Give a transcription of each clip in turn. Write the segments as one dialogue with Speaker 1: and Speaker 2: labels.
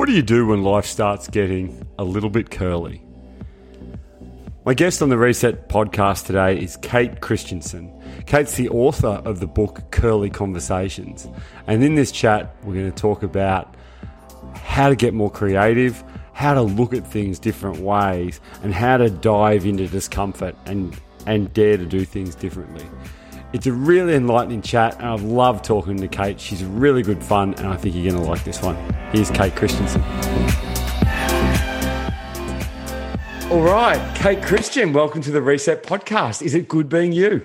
Speaker 1: What do you do when life starts getting a little bit curly? My guest on the Reset podcast today is Kate Christensen. Kate's the author of the book Curly Conversations. And in this chat, we're going to talk about how to get more creative, how to look at things different ways, and how to dive into discomfort and, and dare to do things differently. It's a really enlightening chat, and I've loved talking to Kate. She's really good fun, and I think you're going to like this one. Here's Kate Christensen. All right, Kate Christian, welcome to the Reset Podcast. Is it good being you?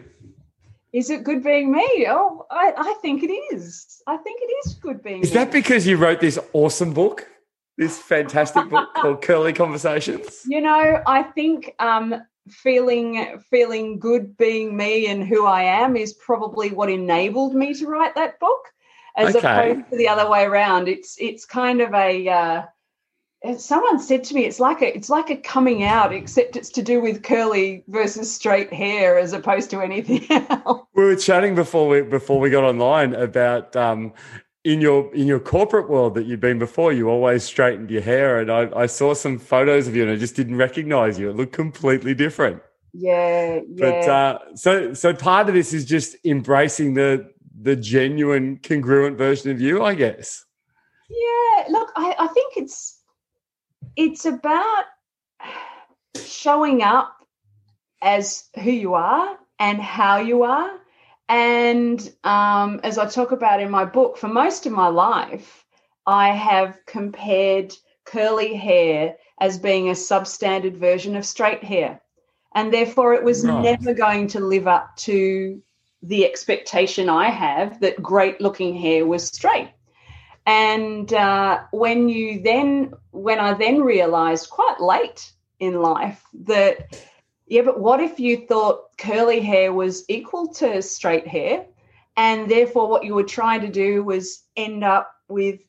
Speaker 2: Is it good being me? Oh, I, I think it is. I think it is good being.
Speaker 1: Is
Speaker 2: me.
Speaker 1: that because you wrote this awesome book, this fantastic book called Curly Conversations?
Speaker 2: You know, I think um, feeling feeling good being me and who I am is probably what enabled me to write that book, as
Speaker 1: Okay.
Speaker 2: opposed to the other way around. It's it's kind of a. Uh, someone said to me, it's like a it's like a coming out, except it's to do with curly versus straight hair as opposed to anything else.
Speaker 1: We were chatting before we before we got online about um, in your in your corporate world that you've been before. You always straightened your hair, and I, I saw some photos of you, and I just didn't recognize you. It looked completely different.
Speaker 2: Yeah,
Speaker 1: But
Speaker 2: yeah.
Speaker 1: uh, so so part of this is just embracing the the genuine, congruent version of you, I guess.
Speaker 2: Yeah, look, I, I think it's it's about showing up as who you are and how you are. And um, as I talk about in my book, for most of my life, I have compared curly hair as being a substandard version of straight hair. And therefore, it was never going to live up to the expectation I have that great looking hair was straight. And uh, when you then, when I then realized quite late in life that, yeah, but what if you thought curly hair was equal to straight hair? And therefore, what you were trying to do was end up with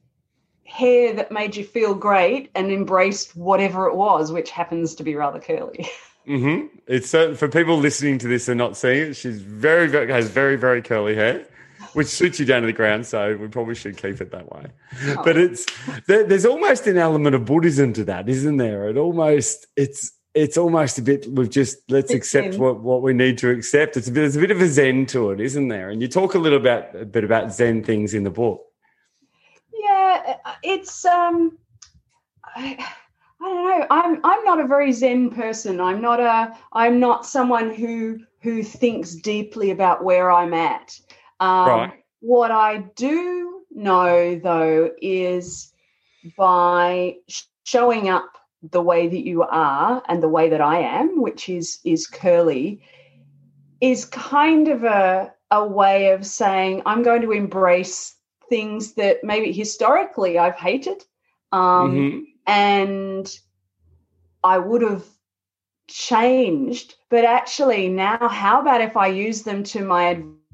Speaker 2: hair that made you feel great and embraced whatever it was, which happens to be rather curly.
Speaker 1: hmm It's uh, for people listening to this and not seeing it. She's very, very has very, very curly hair, which suits you down to the ground. So we probably should keep it that way. But it's there, there's almost an element of Buddhism to that, isn't there? It almost it's it's almost a bit. We've just let's
Speaker 2: Fits
Speaker 1: accept what, what we need to accept. It's a bit. There's a bit of a Zen to it, isn't there? And you talk a little about a bit about Zen things in the book.
Speaker 2: Yeah, it's um I, I don't know. I'm I'm not a very zen person. I'm not a I'm not someone who who thinks deeply about where I'm at. Um,
Speaker 1: Right.
Speaker 2: What I do know though is by showing up the way that you are and the way that I am, which is is curly, is kind of a a way of saying I'm going to embrace things that maybe historically I've hated. Um,
Speaker 1: Mhm.
Speaker 2: and I would have changed, but actually now how about if I use them to my advantage?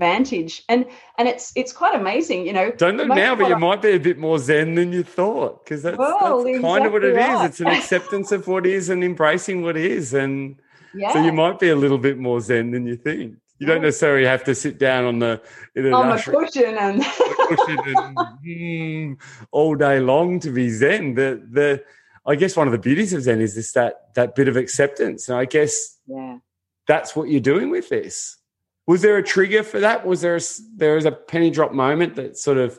Speaker 2: And and it's it's quite amazing, you know.
Speaker 1: Don't know now, but you
Speaker 2: I-
Speaker 1: might be a bit more zen than you thought because that's,
Speaker 2: Well,
Speaker 1: that's kind of what it is.
Speaker 2: exactly right.
Speaker 1: It's an acceptance of what is and embracing what is, and
Speaker 2: yeah.
Speaker 1: so you might be a little bit more zen than you think. You don't necessarily have to sit down on the
Speaker 2: on the cushion and
Speaker 1: cushion and, mm, all day long to be zen. The the I guess one of the beauties of zen is this that that bit of acceptance, and I guess
Speaker 2: yeah.
Speaker 1: that's what you're doing with this. Was there a trigger for that? Was there a, there was a penny drop moment that sort of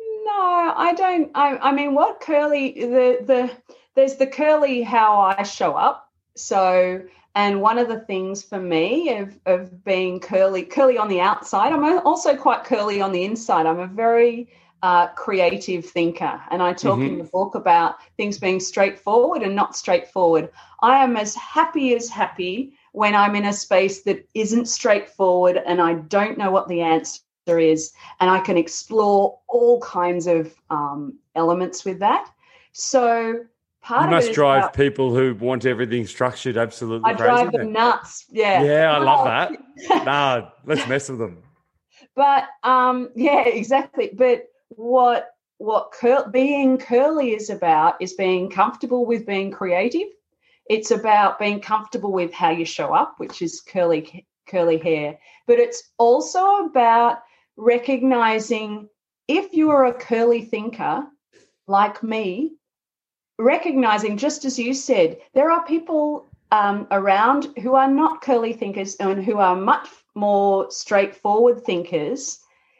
Speaker 2: No, I don't. I, I mean, what curly the the there's the curly how I show up. So, and one of the things for me of of being curly, curly on the outside, I'm also quite curly on the inside. I'm a very uh, creative thinker, and I talk in the book about things being straightforward and not straightforward. I am as happy as happy when I'm in a space that isn't straightforward and I don't know what the answer is, and I can explore all kinds of um, elements with that. So part
Speaker 1: you
Speaker 2: of
Speaker 1: must drive
Speaker 2: about-
Speaker 1: people who want everything structured absolutely
Speaker 2: I
Speaker 1: crazy.
Speaker 2: drive them nuts. Yeah.
Speaker 1: Yeah, I love that. nah, let's mess with them.
Speaker 2: But um, yeah, exactly. But what what cur- being curly is about is being comfortable with being creative. It's about being comfortable with how you show up, which is curly curly hair. But it's also about recognizing if you are a curly thinker, like me, recognizing, just as you said, there are people um, around who are not curly thinkers and who are much more straightforward thinkers.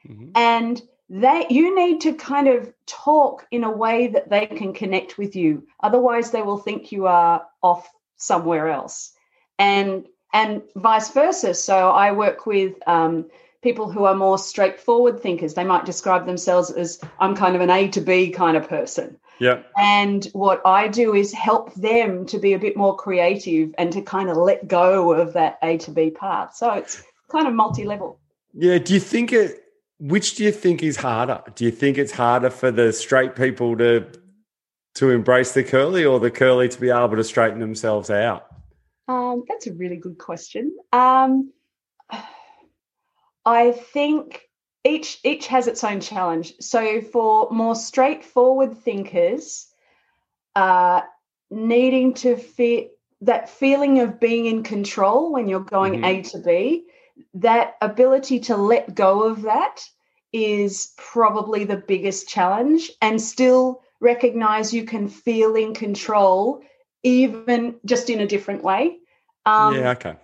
Speaker 2: Mm-hmm. And they you need to kind of talk in a way that they can connect with you. Otherwise they will think you are off somewhere else. And and vice versa. So i work with um, people who are more straightforward thinkers. They might describe themselves as i'm kind of an a to b kind of person.
Speaker 1: Yeah.
Speaker 2: And what i do is help them to be a bit more creative and to kind of let go of that a to b path. So it's kind of multi-level.
Speaker 1: Yeah do you think it which do you think is harder? Do you think it's harder for the straight people to to embrace the curly or the curly to be able to straighten themselves out?
Speaker 2: Um, that's a really good question. Um, I think each each has its own challenge. So for more straightforward thinkers, uh, needing to feel that feeling of being in control when you're going mm-hmm. A to B, that ability to let go of that is probably the biggest challenge and still recognize you can feel in control even just in a different way.
Speaker 1: Um, yeah okay.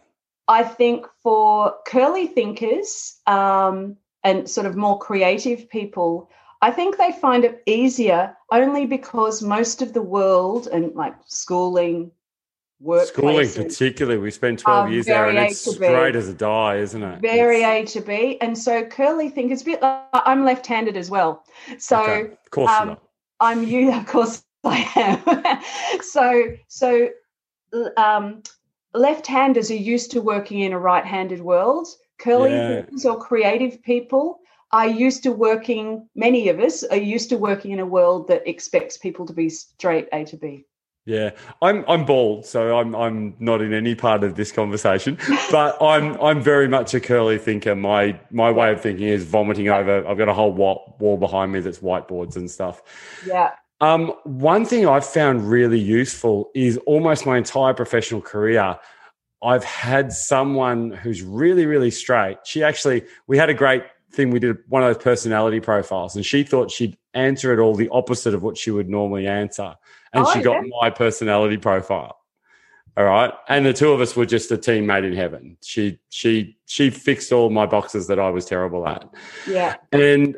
Speaker 2: I think for curly thinkers um, and sort of more creative people i think they find it easier only because most of the world and like schooling
Speaker 1: Schooling, particularly, we spent 12 um, years there and it's straight as a die, isn't it?
Speaker 2: Very it's... A to B. And so curly think it's a bit like I'm left handed as well. So, okay.
Speaker 1: of course, um,
Speaker 2: I'm you, of course, I am. so, so, um, left handers are used to working in a right handed world. Curly yeah. or creative people are used to working, many of us are used to working in a world that expects people to be straight A to B.
Speaker 1: Yeah, I'm I'm bald, so I'm I'm not in any part of this conversation. But I'm I'm very much a curly thinker. My my way of thinking is vomiting over. I've got a whole wall, wall behind me that's whiteboards and stuff.
Speaker 2: Yeah.
Speaker 1: Um, one thing I've found really useful is almost my entire professional career. I've had someone who's really really straight. She actually we had a great thing. We did one of those personality profiles, and she thought she'd answer it all the opposite of what she would normally answer and oh, she got my personality profile. All right. And the two of us were just a team made in heaven. She she she fixed all my boxes that I was terrible at.
Speaker 2: Yeah.
Speaker 1: And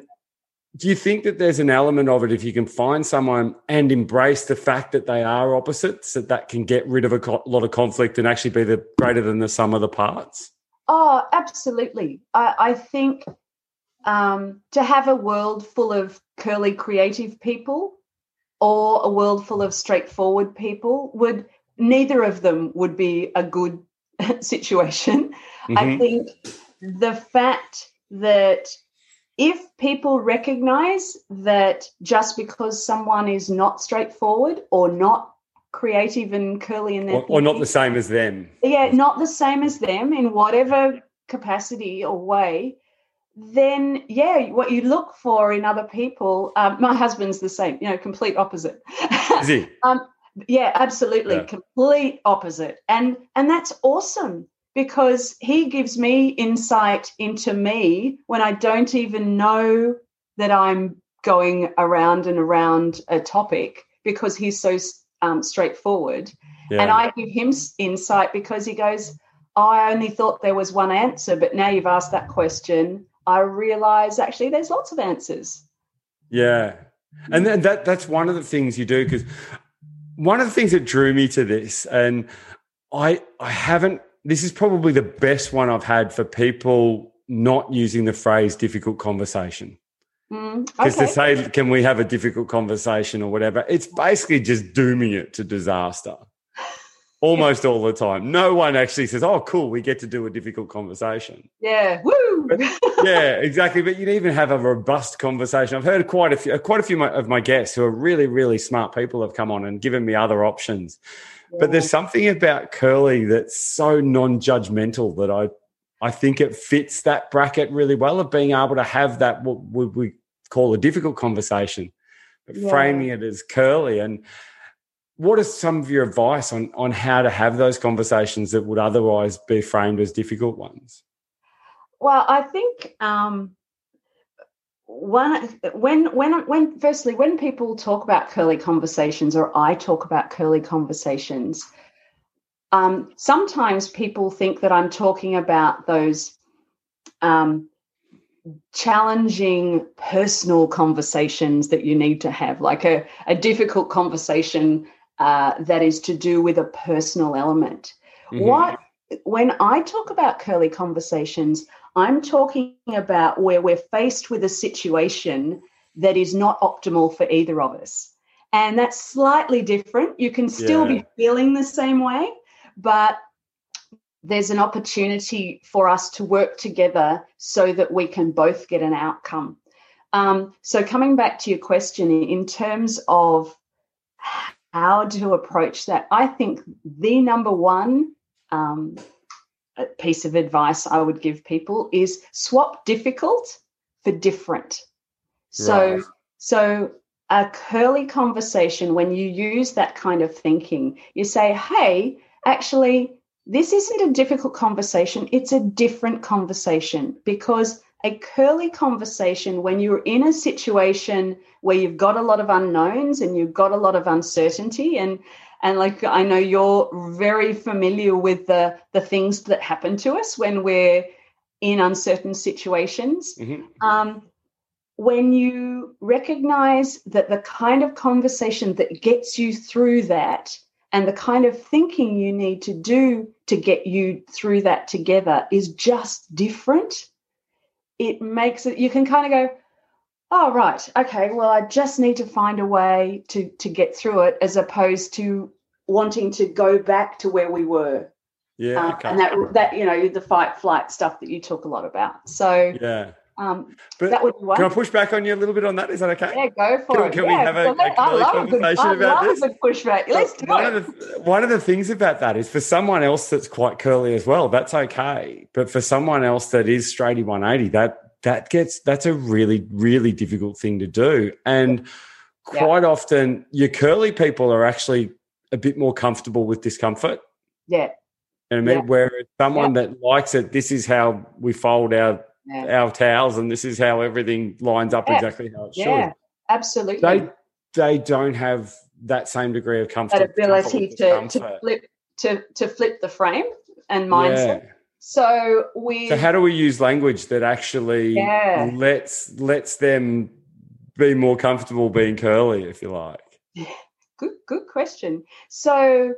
Speaker 1: do you think that there's an element of it if you can find someone and embrace the fact that they are opposites that that can get rid of a co- lot of conflict and actually be the greater than the sum of the parts?
Speaker 2: Oh, absolutely. I, I think um, to have a world full of curly creative people or a world full of straightforward people would neither of them would be a good situation mm-hmm. i think the fact that if people recognize that just because someone is not straightforward or not creative and curly in their
Speaker 1: or, or not the same as them
Speaker 2: yeah not the same as them in whatever capacity or way then yeah, what you look for in other people. Um, my husband's the same, you know, complete opposite.
Speaker 1: Is he?
Speaker 2: um, yeah, absolutely, yeah. complete opposite, and and that's awesome because he gives me insight into me when I don't even know that I'm going around and around a topic because he's so um, straightforward, yeah. and I give him insight because he goes. I only thought there was one answer, but now you've asked that question. I realize actually there's lots of answers.
Speaker 1: Yeah. And then that that's one of the things you do because one of the things that drew me to this, and I I haven't this is probably the best one I've had for people not using the phrase difficult conversation.
Speaker 2: Because mm, okay.
Speaker 1: to say, can we have a difficult conversation or whatever, it's basically just dooming it to disaster almost all the time. No one actually says, "Oh, cool, we get to do a difficult conversation."
Speaker 2: Yeah, woo.
Speaker 1: But, yeah, exactly. But you'd even have a robust conversation. I've heard quite a few, uh, quite a few of my guests who are really, really smart people have come on and given me other options. Yeah. But there's something about curly that's so non-judgmental that I, I think it fits that bracket really well of being able to have that what would we call a difficult conversation, but yeah. framing it as curly and what is some of your advice on on how to have those conversations that would otherwise be framed as difficult ones?
Speaker 2: Well, I think um, one when when when firstly when people talk about curly conversations or I talk about curly conversations, um, sometimes people think that I'm talking about those um, challenging personal conversations that you need to have, like a, a difficult conversation uh, that is to do with a personal element. Mm-hmm. What when I talk about curly conversations, I'm talking about where we're faced with a situation that is not optimal for either of us. And that's slightly different. You can still yeah. be feeling the same way, but there's an opportunity for us to work together so that we can both get an outcome. Um, so, coming back to your question, in terms of how to approach that, I think the number one um, piece of advice I would give people is swap difficult for different. So, right. so a curly conversation, when you use that kind of thinking, you say, hey, actually, this isn't a difficult conversation, it's a different conversation because a curly conversation when you're in a situation where you've got a lot of unknowns and you've got a lot of uncertainty and and like i know you're very familiar with the the things that happen to us when we're in uncertain situations mm-hmm. um, when you recognize that the kind of conversation that gets you through that and the kind of thinking you need to do to get you through that together is just different it makes it you can kind of go oh right okay well i just need to find a way to to get through it as opposed to wanting to go back to where we were.
Speaker 1: Yeah uh, okay.
Speaker 2: and that that you know the fight flight stuff that you talk a lot about. So
Speaker 1: yeah
Speaker 2: um, but that would be one.
Speaker 1: Can I push back on you a little bit on that? Is that okay?
Speaker 2: Yeah, go for
Speaker 1: can,
Speaker 2: it.
Speaker 1: Can
Speaker 2: yeah,
Speaker 1: we have a, a,
Speaker 2: I love a good, I love this? a good pushback. Let's do
Speaker 1: one
Speaker 2: it.
Speaker 1: Of the, one of the things about that is for someone else that's quite curly as well, that's okay. But for someone else that is straighty 180, that that gets that's a really really difficult thing to do and quite yeah. often your curly people are actually a bit more comfortable with discomfort
Speaker 2: yeah
Speaker 1: and I mean, yeah. whereas someone that likes it, this is how we fold our yeah. our towels, and this is how everything lines up exactly how it should. Yeah,
Speaker 2: absolutely.
Speaker 1: They they don't have that same degree of comfort.
Speaker 2: That ability to, to flip to to flip the frame and mindset. So we.
Speaker 1: So how do we use language that actually yeah. lets lets them be more comfortable being curly, if you like?
Speaker 2: Yeah. Good, good question. So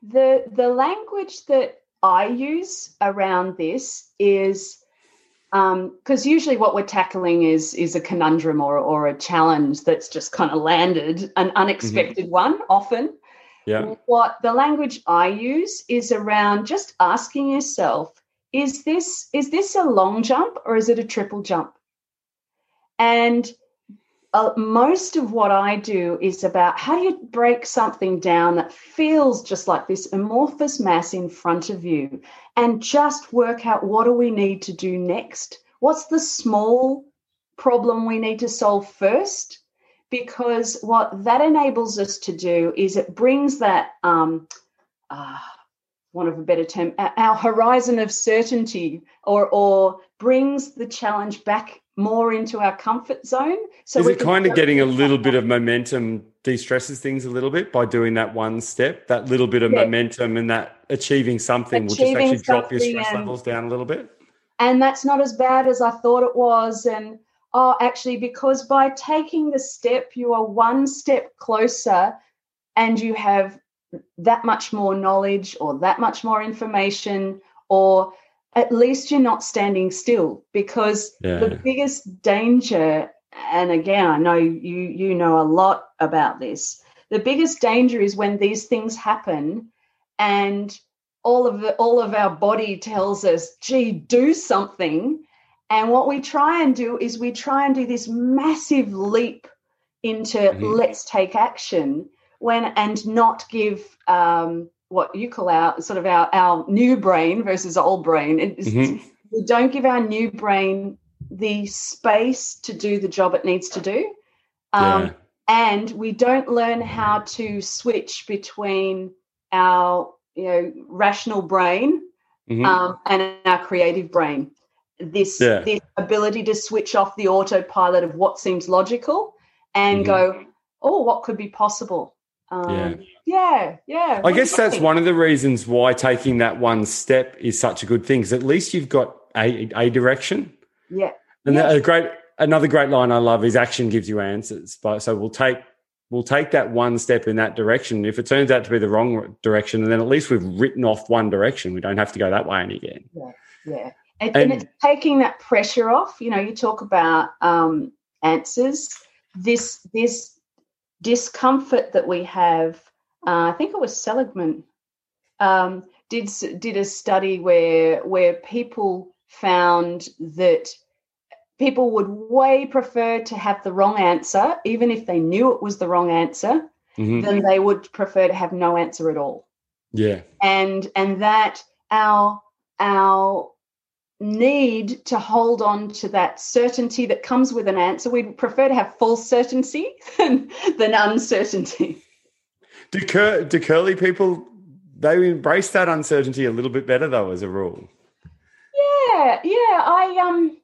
Speaker 2: the the language that I use around this is because um, usually what we're tackling is is a conundrum or or a challenge that's just kind of landed an unexpected mm-hmm. one often
Speaker 1: yeah.
Speaker 2: What the language I use is around just asking yourself, is this is this a long jump or is it a triple jump? And uh, most of what I do is about how do you break something down that feels just like this amorphous mass in front of you and just work out what do we need to do next? What's the small problem we need to solve first? because what that enables us to do is it brings that um, uh, one of a better term our horizon of certainty or or brings the challenge back more into our comfort zone.
Speaker 1: So is it kind of getting a little bit of momentum de-stresses things a little bit by doing that one step? That little bit of yeah. momentum and that achieving something achieving will just actually drop your stress and, levels down a little bit?
Speaker 2: And that's not as bad as i thought it was. And oh, actually, because by taking the step, you are one step closer and you have that much more knowledge or that much more information, or at least you're not standing still. Because yeah. the biggest danger, and again, I know you you know a lot about this. The biggest danger is when these things happen and all of the, all of our body tells us, gee, do something and what we try and do is we try and do this massive leap into mm-hmm. let's take action when and not give um, what you call our sort of our, our new brain versus old brain. Mm-hmm. We don't give our new brain the space to do the job it needs to do. Um, yeah. And we don't learn how to switch between our you know rational brain mm-hmm. um, and our creative brain this
Speaker 1: Yeah.
Speaker 2: this ability to switch off the autopilot of what seems logical and
Speaker 1: Mhm.
Speaker 2: go, oh, what could be possible? Um,
Speaker 1: Yeah.
Speaker 2: Yeah, yeah.
Speaker 1: I guess that's one of the reasons why taking that one step is such a good thing. Because at least you've got a, a direction.
Speaker 2: Yeah,
Speaker 1: And
Speaker 2: Yes.
Speaker 1: a great another great line I love is action gives you answers. But so we'll take we'll take that one step in that direction. If it turns out to be the wrong direction, and then at least we've written off one direction. We don't have to go that way again.
Speaker 2: yeah. And,
Speaker 1: And-
Speaker 2: and it's taking that pressure off. You know, you talk about um, answers. This this discomfort that we have. Uh, I think it was Seligman um, did did a study where where people found that people would way prefer to have the wrong answer, even if they knew it was the wrong answer,
Speaker 1: Mhm.
Speaker 2: than they would prefer to have no answer at all
Speaker 1: Yeah.
Speaker 2: and and that our our need to hold on to that certainty that comes with an answer we'd prefer to have full certainty than, than uncertainty
Speaker 1: Do, cur- do curly people they embrace that uncertainty a little bit better though, as a rule?
Speaker 2: yeah yeah i um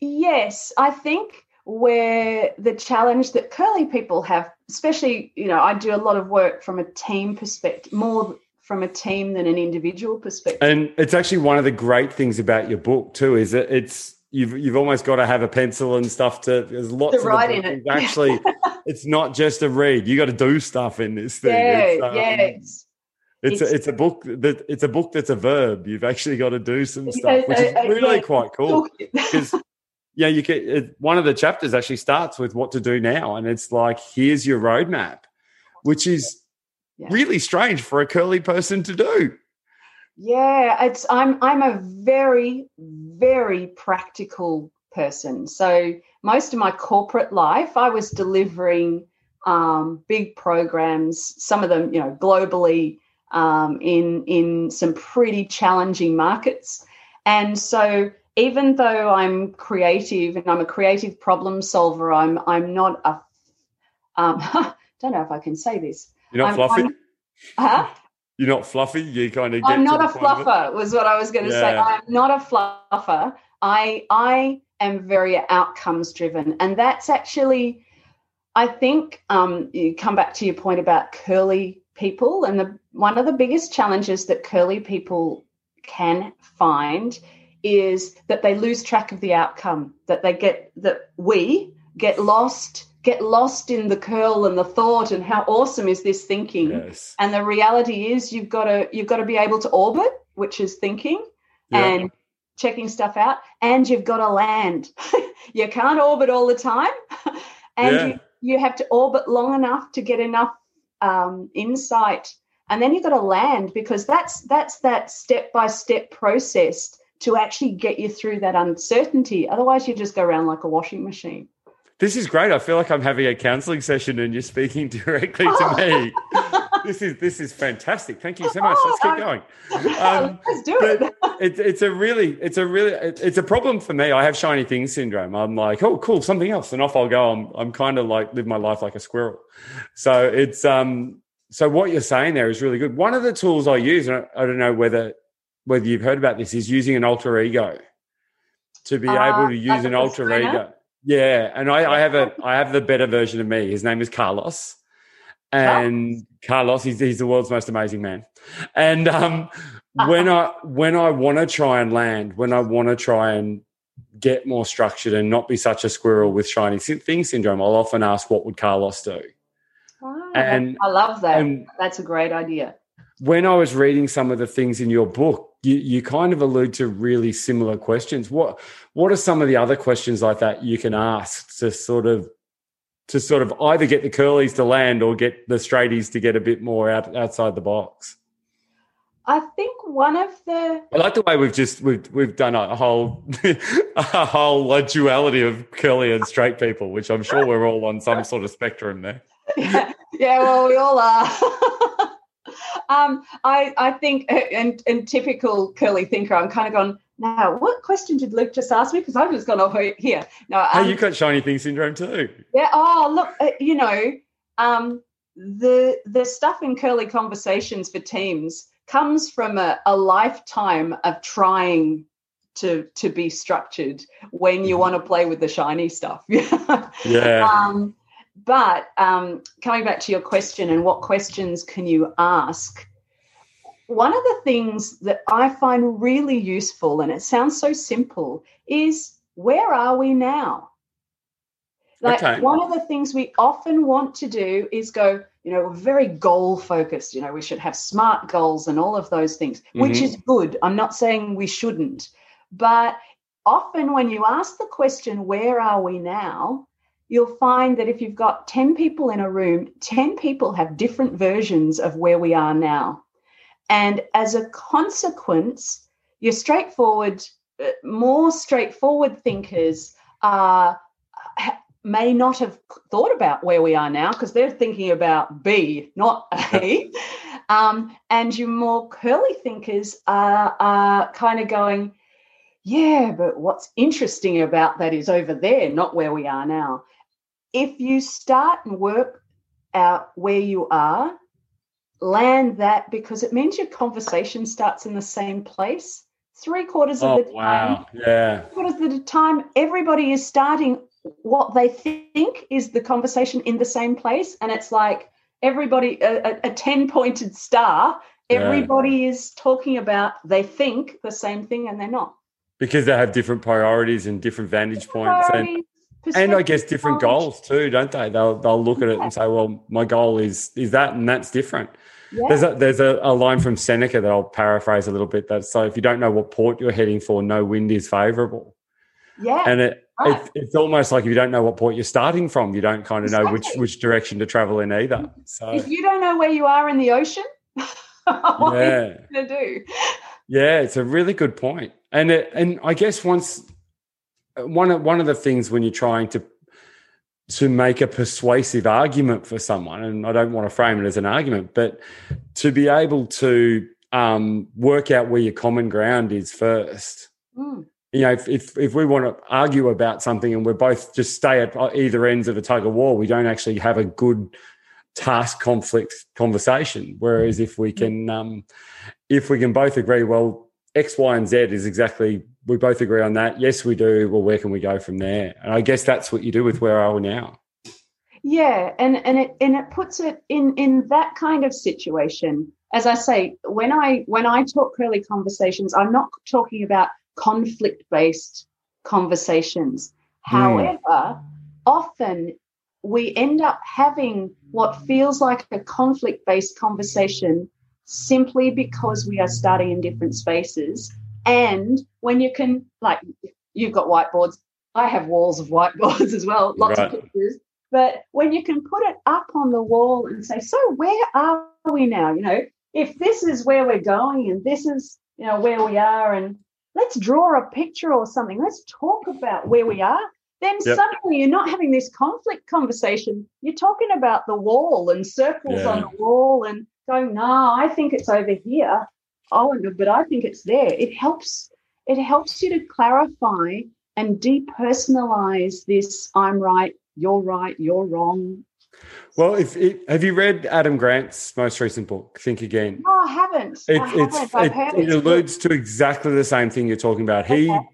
Speaker 2: yes i think where the challenge that curly people have especially you know i do a lot of work from a team perspective more from a team than an individual perspective
Speaker 1: And it's actually one of the great things about your book too, is that it's you've you've almost got to have a pencil and stuff to. There's lots
Speaker 2: To
Speaker 1: of
Speaker 2: write in it.
Speaker 1: Actually, it's not just a read. You got to do stuff in this thing.
Speaker 2: yeah
Speaker 1: it's, um,
Speaker 2: yes
Speaker 1: It's,
Speaker 2: It's-
Speaker 1: a, it's a book that it's a book that's a verb. You've actually got to do some stuff, which is
Speaker 2: uh, uh,
Speaker 1: really
Speaker 2: yeah.
Speaker 1: quite cool. Because yeah, you get it, one of the chapters actually starts with what to do now, and it's like here's your roadmap, which is
Speaker 2: Yeah.
Speaker 1: really strange for a curly person to do.
Speaker 2: Yeah, it's I'm I'm a very very practical person. So most of my corporate life, I was delivering um, big programs. Some of them, you know, globally um, in in some pretty challenging markets. And so even though I'm creative and I'm a creative problem solver, I'm I'm not a um, don't know if I can say this.
Speaker 1: You're not
Speaker 2: I'm-
Speaker 1: fluffy.
Speaker 2: I'm- Huh?
Speaker 1: You're not fluffy. You kind of.
Speaker 2: I'm not a fluffer, was what I was going to say. I'm not a fluffer. I I am very outcomes driven, and that's actually, I think, um, you come back to your point about curly people, and the one of the biggest challenges that curly people can find is that they lose track of the outcome, that they get that we get lost, get lost in the curl and the thought, and how awesome is this thinking.
Speaker 1: Yes.
Speaker 2: And the reality is you've got to you've got to be able to orbit, which is thinking
Speaker 1: Yeah.
Speaker 2: and checking stuff out, and you've got to land. you can't orbit all the time. and
Speaker 1: Yeah.
Speaker 2: you, you have to orbit long enough to get enough um, insight. And then you've got to land because that's that's that step by step process to actually get you through that uncertainty. Otherwise you just go around like a washing machine.
Speaker 1: This is great. I feel like I'm having a counselling session and you're speaking directly to me. this is this is fantastic. Thank you so much. Let's keep going. Um,
Speaker 2: Let's do it.
Speaker 1: But it, it's a really, it's a really, it's a problem for me. I have shiny things syndrome. I'm like, oh, cool, something else, and off I'll go. I'm, I'm kind of like live my life like a squirrel. So it's, um, so what you're saying there is really good. One of the tools I use, and I, I don't know whether whether you've heard about this, is using an alter ego to be
Speaker 2: Uh,
Speaker 1: able to use an alter ego. Yeah, and I, I have a, I have the better version of me. His name is Carlos, and Carlos, he's, he's the world's most amazing man. And um, when I when I want to try and land, when I want to try and get more structured and not be such a squirrel with shiny thing syndrome, I'll often ask, "What would Carlos do?" And-
Speaker 2: I love that.
Speaker 1: And
Speaker 2: That's a great idea.
Speaker 1: when I was reading some of the things in your book, you, you kind of allude to really similar questions. What what are some of the other questions like that you can ask to sort of to sort of either get the curlies to land or get the straighties to get a bit more out, outside the box?
Speaker 2: I think one of the
Speaker 1: I like the way we've just we've we've done a whole a whole duality of curly and straight people, which I'm sure we're all on some sort of spectrum there.
Speaker 2: yeah, yeah, well, we all are. um, I I think, and in typical curly thinker, I'm kind of gone. Now, what question did Luke just ask me? Because I've just gone off here. No, um,
Speaker 1: hey, you got shiny thing syndrome too.
Speaker 2: yeah. Oh, look, uh, you know, um, the the stuff in curly conversations for teams comes from a, a lifetime of trying to to be structured when you
Speaker 1: Mhm.
Speaker 2: want to play with the shiny stuff.
Speaker 1: Yeah.
Speaker 2: Um, but um, coming back to your question and what questions can you ask? One of the things that I find really useful, and it sounds so simple, is where are we now? Like
Speaker 1: Okay.
Speaker 2: one of the things we often want to do is go, you know, we're very goal focused. You know, we should have smart goals and all of those things, which
Speaker 1: Mhm.
Speaker 2: is good. I'm not saying we shouldn't. But often when you ask the question, where are we now? You'll find that if you've got 10 people in a room, 10 people have different versions of where we are now. And as a consequence, your straightforward, uh, more straightforward thinkers are may not have thought about where we are now because they're thinking about B, not A. um, and your more curly thinkers are, are kind of going, yeah, but what's interesting about that is over there, not where we are now. If you start and work out where you are, land that because it means your conversation starts in the same place. Three quarters of
Speaker 1: Oh,
Speaker 2: the time,
Speaker 1: wow. Yeah.
Speaker 2: quarters of the time, everybody is starting what they think is the conversation in the same place. And it's like everybody, a, a- a 10 pointed star,
Speaker 1: Yeah.
Speaker 2: everybody is talking about, they think the same thing and they're not.
Speaker 1: Because they have different priorities and different vantage points. And,
Speaker 2: Priorities,
Speaker 1: and I guess different goals too, don't they? They'll they'll look at it and say, "Well, my goal is is that, and that's different."
Speaker 2: Yeah.
Speaker 1: There's a there's a, a line from Seneca that I'll paraphrase a little bit. That's so if you don't know what port you're heading for, no wind is favourable.
Speaker 2: yeah.
Speaker 1: And it,
Speaker 2: right.
Speaker 1: it it's almost like if you don't know what port you're starting from, you don't kind of know which which direction to travel in either. So
Speaker 2: if you don't know where you are in the ocean, what are you going to do?
Speaker 1: Yeah, it's a really good point, and it, and I guess once one of one of the things when you're trying to to make a persuasive argument for someone, and I don't want to frame it as an argument, but to be able to um, work out where your common ground is first.
Speaker 2: Mm,
Speaker 1: You know, if, if if we want to argue about something and we're both just stay at either ends of a tug of war, we don't actually have a good task conflict conversation. Whereas if we can, um, if we can both agree, well, X, Y, and Z is exactly we both agree on that. Yes, we do. Well, where can we go from there? And I guess that's what you do with where are we now?
Speaker 2: Yeah, and and it and it puts it in in that kind of situation. As I say, when I when I talk curly conversations, I'm not talking about conflict based conversations. Hmm. However, often we end up having what feels like a conflict based conversation simply because we are starting in different spaces. And when you can, like, you've got whiteboards, I have walls of whiteboards as well, lots of pictures. But when you can put it up on the wall and say, so where are we now? You know, if this is where we're going and this is, you know, where we are, and let's draw a picture or something, let's talk about where we are. Then
Speaker 1: Yep.
Speaker 2: suddenly you're not having this conflict conversation. You're talking about the wall and circles on the wall and going, no, I think it's over here. Oh, but I think it's there. It helps. It helps you to clarify and depersonalize this. I'm right. You're right. You're wrong.
Speaker 1: Well, if it, have you read Adam Grant's most recent book, Think Again?
Speaker 2: No, I haven't.
Speaker 1: It,
Speaker 2: I haven't.
Speaker 1: it's,
Speaker 2: I've
Speaker 1: it,
Speaker 2: heard
Speaker 1: it
Speaker 2: good.
Speaker 1: alludes to exactly the same thing you're talking about. He
Speaker 2: Okay.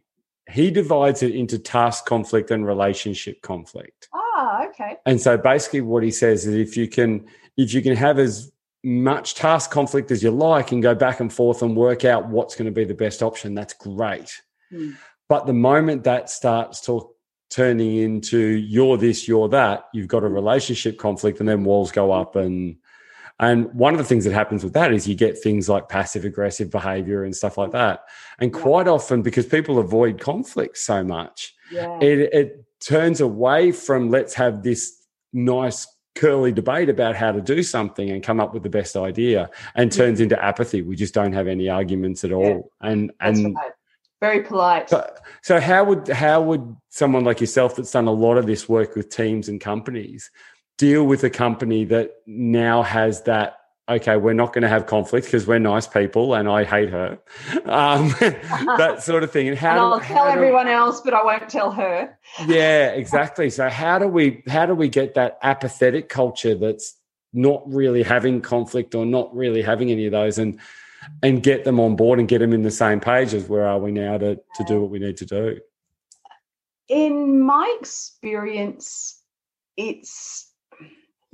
Speaker 1: he divides it into task conflict and relationship conflict.
Speaker 2: Ah, okay.
Speaker 1: And so basically what he says is if you can if you can have as much task conflict as you like and go back and forth and work out what's going to be the best option, that's great.
Speaker 2: Hmm.
Speaker 1: But the moment that starts to turning into you're this, you're that, you've got a relationship conflict and then walls go up and and one of the things that happens with that is you get things like passive aggressive behavior and stuff like that. And
Speaker 2: Yeah.
Speaker 1: quite often because people avoid conflict so much,
Speaker 2: Yeah.
Speaker 1: it, it turns away from let's have this nice curly debate about how to do something and come up with the best idea and turns into apathy we just don't have any arguments at all and
Speaker 2: That's
Speaker 1: and
Speaker 2: right. Very polite.
Speaker 1: so, so how would how would someone like yourself that's done a lot of this work with teams and companies deal with a company that now has that okay we're not going to have conflict because we're nice people and i hate her um, that sort of thing and how
Speaker 2: and
Speaker 1: do,
Speaker 2: I'll
Speaker 1: how
Speaker 2: tell
Speaker 1: do-
Speaker 2: everyone else, but I won't tell her.
Speaker 1: yeah exactly so how do we how do we get that apathetic culture that's not really having conflict or not really having any of those and and get them on board and get them in the same pages. Where are we now to, to do what we need to do?
Speaker 2: In my experience, it's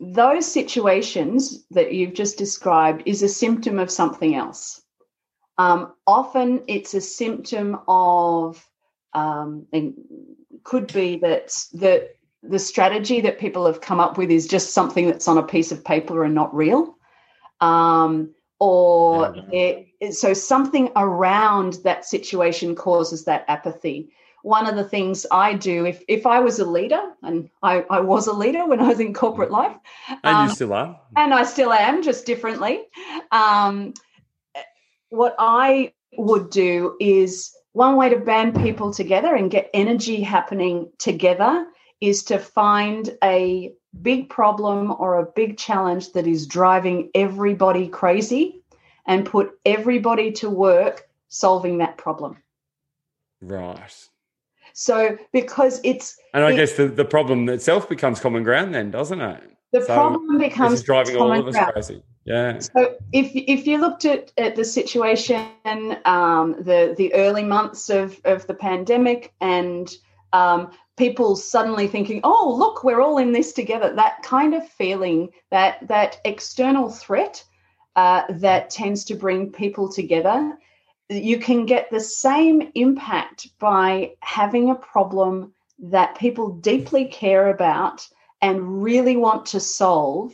Speaker 2: those situations that you've just described is a symptom of something else. Um, often it's a symptom of, um, and could be that that the strategy that people have come up with is just something that's on a piece of paper and not real. Um, or it, so something around that situation causes that apathy one of the things I do if if I was a leader, and I, I was a leader when I was in corporate life,
Speaker 1: and um, you still are,
Speaker 2: and I still am, just differently. Um, what I would do is one way to band people together and get energy happening together is to find a big problem or a big challenge that is driving everybody crazy and put everybody to work solving that problem.
Speaker 1: Right.
Speaker 2: So because it's
Speaker 1: and I it, guess the, the problem itself becomes common ground then, doesn't it?
Speaker 2: The so problem becomes
Speaker 1: driving all of us ground. crazy. Yeah.
Speaker 2: So if if you looked at, at the situation, um, the the early months of of the pandemic, and um, people suddenly thinking, "Oh, look, we're all in this together," that kind of feeling, that that external threat, uh, that tends to bring people together you can get the same impact by having a problem that people deeply care about and really want to solve.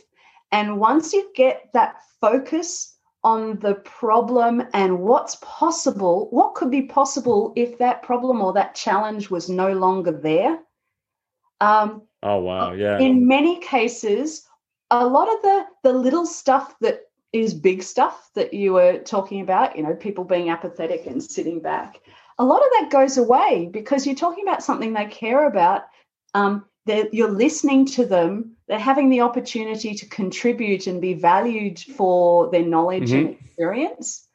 Speaker 2: And once you get that focus on the problem and what's possible, what could be possible if that problem or that challenge was no longer there.
Speaker 1: Um, oh wow! Yeah.
Speaker 2: In many cases, a lot of the the little stuff that is big stuff that you were talking about, you know, people being apathetic and sitting back. A lot of that goes away because you're talking about something they care about. Um, you're listening to them. They're having the opportunity to contribute and be valued for their knowledge mm-hmm. and experience.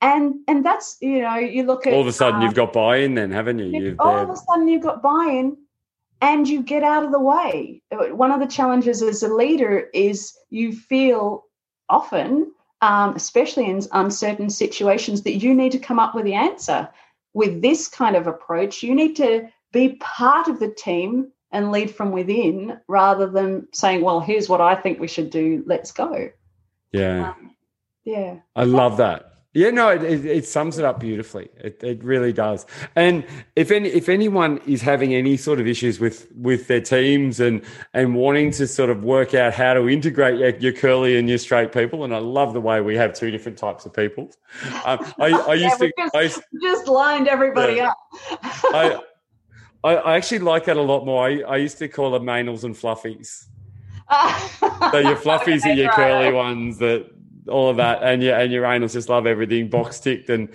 Speaker 2: And and that's you know you look at
Speaker 1: all of a sudden you've got buy-in then haven't you?
Speaker 2: You've, all of a sudden you've got buy-in and you get out of the way. One of the challenges as a leader is you feel often, um, especially in uncertain situations, that you need to come up with the answer. With this kind of approach, you need to be part of the team and lead from within rather than saying, well, here's what I think we should do, let's go.
Speaker 1: Yeah. Um,
Speaker 2: yeah.
Speaker 1: I love that. Yeah, no, it, it, it, sums it up beautifully. It, it really does. And if any, if anyone is having any sort of issues with with their teams and and wanting to sort of work out how to integrate your, your curly and your straight people, and I love the way we have two different types of people. Um, I, I, used yeah, to
Speaker 2: just, I just lined everybody yeah. up.
Speaker 1: I, I, I actually like that a lot more. I, I used to call them manals and fluffies. so your fluffies okay, are your right. curly ones that all of that, and yeah, and your anals just love everything box ticked. And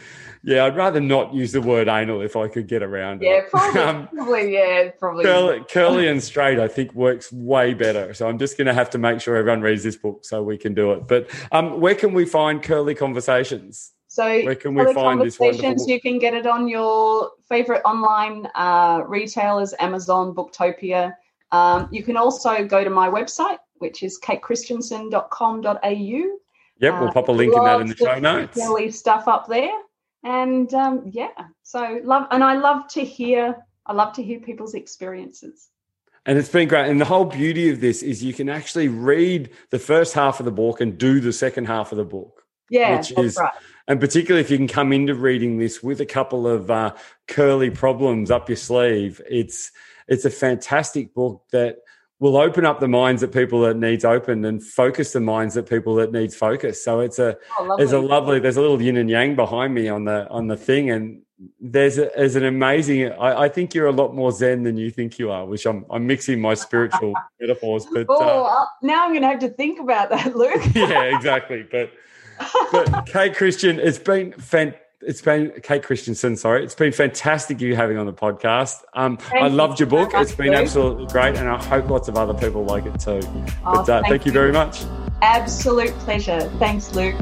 Speaker 1: yeah, I'd rather not use the word anal if I could get around
Speaker 2: yeah, it. Probably, um, probably, yeah, probably.
Speaker 1: Curly, curly and straight, I think works way better. So I'm just going to have to make sure everyone reads this book so we can do it. But um, where can we find Curly Conversations?
Speaker 2: So where can we find this wonderful You can get it on your favorite online uh, retailers, Amazon, Booktopia. Um, you can also go to my website, which is katechristensen.com.au
Speaker 1: Yep, we'll uh, pop a link in that in the show notes.
Speaker 2: Silly stuff up there, and um, yeah, so love, and I love to hear. I love to hear people's experiences.
Speaker 1: And it's been great. And the whole beauty of this is you can actually read the first half of the book and do the second half of the book.
Speaker 2: Yeah, which is, right.
Speaker 1: And particularly if you can come into reading this with a couple of uh, curly problems up your sleeve, it's it's a fantastic book that will open up the minds that people that needs opened and focus the minds that people that needs focus. So it's a oh, there's a lovely there's a little yin and yang behind me on the on the thing. And there's a, there's an amazing I, I, think you're a lot more zen than you think you are which i'm i'm mixing my spiritual metaphors but
Speaker 2: oh uh, now i'm gonna have to think about that luke.
Speaker 1: Yeah exactly. But but kate christian it's been fantastic it's been Kate Christensen. Sorry, it's been fantastic you having on the podcast. Um, I loved your book. It's been absolutely great, and I hope lots of other people like it too. Oh, but uh, thank, thank you very much.
Speaker 2: Absolute pleasure. Thanks, Luke.